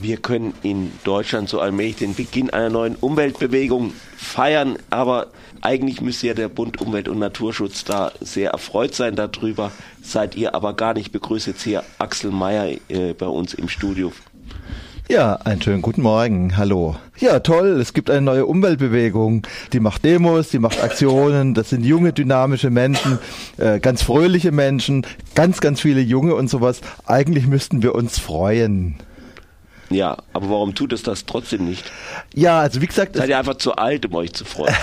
Wir können in Deutschland so allmählich den Beginn einer neuen Umweltbewegung feiern, aber eigentlich müsste ja der Bund Umwelt und Naturschutz da sehr erfreut sein darüber. Seid ihr aber gar nicht. begrüßt jetzt hier Axel Mayer äh, bei uns im Studio. Ja, einen schönen guten Morgen. Hallo. Ja, toll. Es gibt eine neue Umweltbewegung. Die macht Demos, die macht Aktionen. Das sind junge, dynamische Menschen, äh, ganz fröhliche Menschen, ganz, ganz viele Junge und sowas. Eigentlich müssten wir uns freuen. Ja, aber warum tut es das trotzdem nicht? Ja, also wie gesagt. Seid ihr einfach zu alt, um euch zu freuen?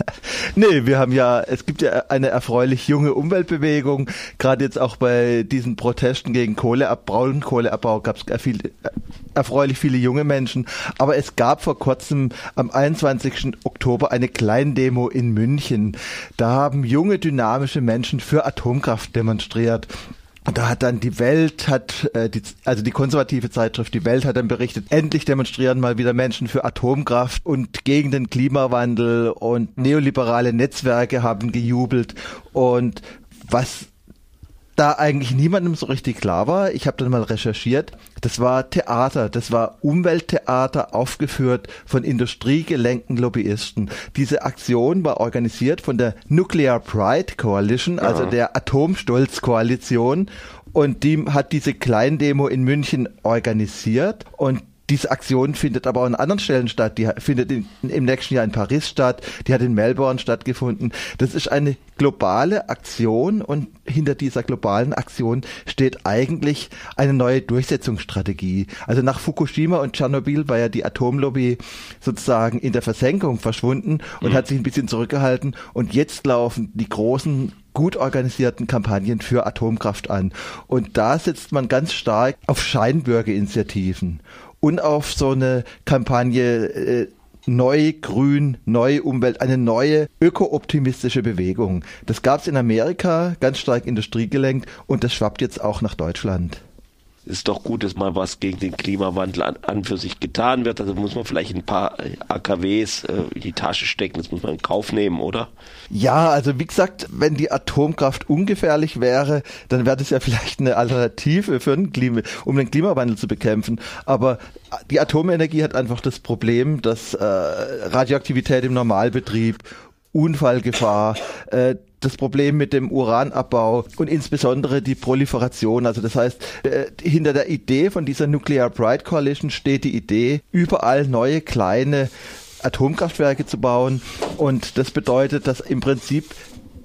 nee, wir haben ja, es gibt ja eine erfreulich junge Umweltbewegung. Gerade jetzt auch bei diesen Protesten gegen Kohleabbau, Braunkohleabbau gab es viel, erfreulich viele junge Menschen. Aber es gab vor kurzem am 21. Oktober eine Kleindemo in München. Da haben junge, dynamische Menschen für Atomkraft demonstriert. Und da hat dann die Welt, hat äh, die, also die konservative Zeitschrift Die Welt hat dann berichtet, endlich demonstrieren mal wieder Menschen für Atomkraft und gegen den Klimawandel und neoliberale Netzwerke haben gejubelt. Und was da eigentlich niemandem so richtig klar war, ich habe dann mal recherchiert, das war Theater, das war Umwelttheater aufgeführt von industriegelenkten Lobbyisten. Diese Aktion war organisiert von der Nuclear Pride Coalition, also ja. der Atomstolz-Koalition. Und die hat diese Kleindemo in München organisiert. Und diese Aktion findet aber auch an anderen Stellen statt. Die findet in, im nächsten Jahr in Paris statt. Die hat in Melbourne stattgefunden. Das ist eine globale Aktion und hinter dieser globalen Aktion steht eigentlich eine neue Durchsetzungsstrategie. Also nach Fukushima und Tschernobyl war ja die Atomlobby sozusagen in der Versenkung verschwunden und mhm. hat sich ein bisschen zurückgehalten und jetzt laufen die großen gut organisierten Kampagnen für Atomkraft an. Und da setzt man ganz stark auf Scheinbürgerinitiativen und auf so eine Kampagne äh, Neu Grün, Neue Umwelt, eine neue öko-optimistische Bewegung. Das gab es in Amerika, ganz stark industriegelenkt und das schwappt jetzt auch nach Deutschland ist doch gut, dass mal was gegen den Klimawandel an, an für sich getan wird. Also muss man vielleicht ein paar AKWs äh, in die Tasche stecken, das muss man in Kauf nehmen, oder? Ja, also wie gesagt, wenn die Atomkraft ungefährlich wäre, dann wäre das ja vielleicht eine Alternative für den Klima, um den Klimawandel zu bekämpfen. Aber die Atomenergie hat einfach das Problem, dass äh, Radioaktivität im Normalbetrieb Unfallgefahr, äh, das Problem mit dem Uranabbau und insbesondere die Proliferation. Also das heißt, äh, hinter der Idee von dieser Nuclear Pride Coalition steht die Idee, überall neue kleine Atomkraftwerke zu bauen. Und das bedeutet, dass im Prinzip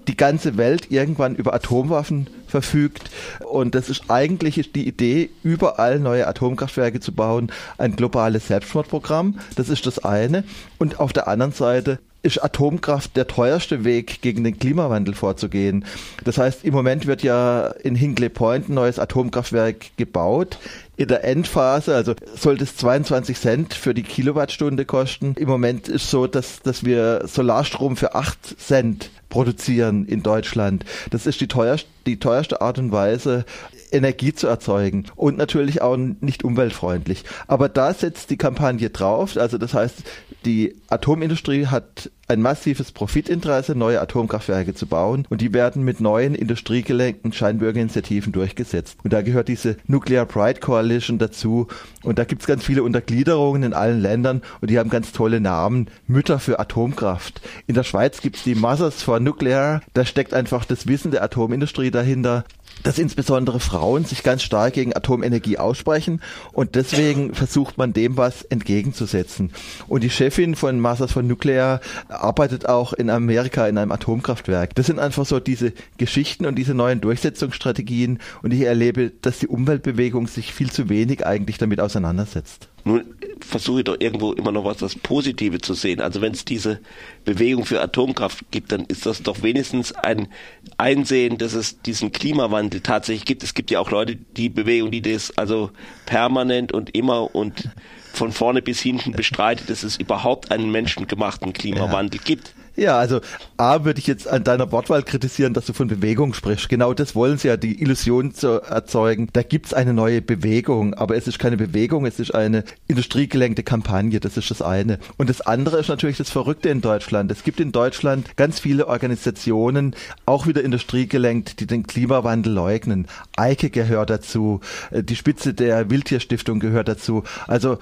die ganze Welt irgendwann über Atomwaffen verfügt. Und das ist eigentlich die Idee, überall neue Atomkraftwerke zu bauen, ein globales Selbstmordprogramm. Das ist das eine. Und auf der anderen Seite ist Atomkraft der teuerste Weg, gegen den Klimawandel vorzugehen. Das heißt, im Moment wird ja in Hinkley Point ein neues Atomkraftwerk gebaut. In der Endphase, also sollte es 22 Cent für die Kilowattstunde kosten. Im Moment ist so, dass, dass wir Solarstrom für 8 Cent produzieren in Deutschland. Das ist die teuerste, die teuerste Art und Weise, Energie zu erzeugen und natürlich auch nicht umweltfreundlich. Aber da setzt die Kampagne drauf. Also das heißt, die Atomindustrie hat ein massives Profitinteresse, neue Atomkraftwerke zu bauen und die werden mit neuen industriegelenkten Scheinbürgerinitiativen durchgesetzt. Und da gehört diese Nuclear Pride Coalition dazu und da gibt es ganz viele Untergliederungen in allen Ländern und die haben ganz tolle Namen. Mütter für Atomkraft. In der Schweiz gibt es die Mothers for Nuclear, da steckt einfach das Wissen der Atomindustrie dahinter dass insbesondere Frauen sich ganz stark gegen Atomenergie aussprechen und deswegen versucht man dem was entgegenzusetzen. Und die Chefin von Masters von Nuclear arbeitet auch in Amerika in einem Atomkraftwerk. Das sind einfach so diese Geschichten und diese neuen Durchsetzungsstrategien und ich erlebe, dass die Umweltbewegung sich viel zu wenig eigentlich damit auseinandersetzt. Nun versuche ich doch irgendwo immer noch was das Positive zu sehen. Also wenn es diese Bewegung für Atomkraft gibt, dann ist das doch wenigstens ein Einsehen, dass es diesen Klimawandel tatsächlich gibt. Es gibt ja auch Leute, die Bewegung, die das also permanent und immer und von vorne bis hinten bestreitet, dass es überhaupt einen menschengemachten Klimawandel ja. gibt. Ja, also A würde ich jetzt an deiner Wortwahl kritisieren, dass du von Bewegung sprichst. Genau das wollen sie ja, die Illusion zu erzeugen. Da gibt's eine neue Bewegung, aber es ist keine Bewegung, es ist eine industriegelenkte Kampagne, das ist das eine. Und das andere ist natürlich das Verrückte in Deutschland. Es gibt in Deutschland ganz viele Organisationen, auch wieder industriegelenkt, die den Klimawandel leugnen. Eike gehört dazu, äh, die Spitze der Wildtierstiftung gehört dazu. Also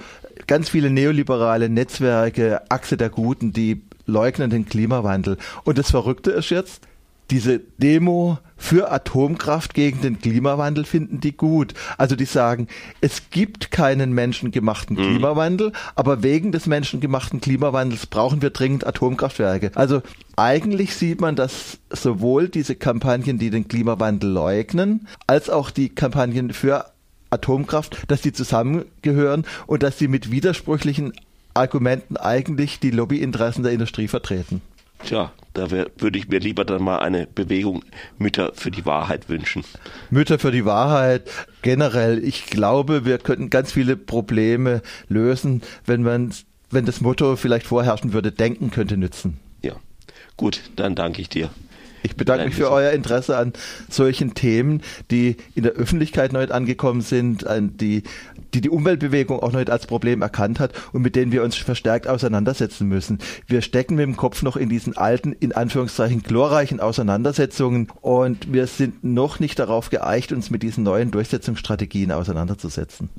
ganz viele neoliberale Netzwerke, Achse der Guten, die leugnen den Klimawandel. Und das Verrückte ist jetzt, diese Demo für Atomkraft gegen den Klimawandel finden die gut. Also die sagen, es gibt keinen menschengemachten mhm. Klimawandel, aber wegen des menschengemachten Klimawandels brauchen wir dringend Atomkraftwerke. Also eigentlich sieht man, dass sowohl diese Kampagnen, die den Klimawandel leugnen, als auch die Kampagnen für Atomkraft, dass die zusammengehören und dass sie mit widersprüchlichen Argumenten eigentlich die Lobbyinteressen der Industrie vertreten. Tja, da würde ich mir lieber dann mal eine Bewegung Mütter für die Wahrheit wünschen. Mütter für die Wahrheit generell. Ich glaube, wir könnten ganz viele Probleme lösen, wenn man, wenn das Motto vielleicht vorherrschen würde, denken könnte nützen. Ja. Gut, dann danke ich dir. Ich bedanke mich für euer Interesse an solchen Themen, die in der Öffentlichkeit neu angekommen sind, die, die die Umweltbewegung auch neu als Problem erkannt hat und mit denen wir uns verstärkt auseinandersetzen müssen. Wir stecken mit dem Kopf noch in diesen alten, in Anführungszeichen glorreichen Auseinandersetzungen und wir sind noch nicht darauf geeicht, uns mit diesen neuen Durchsetzungsstrategien auseinanderzusetzen.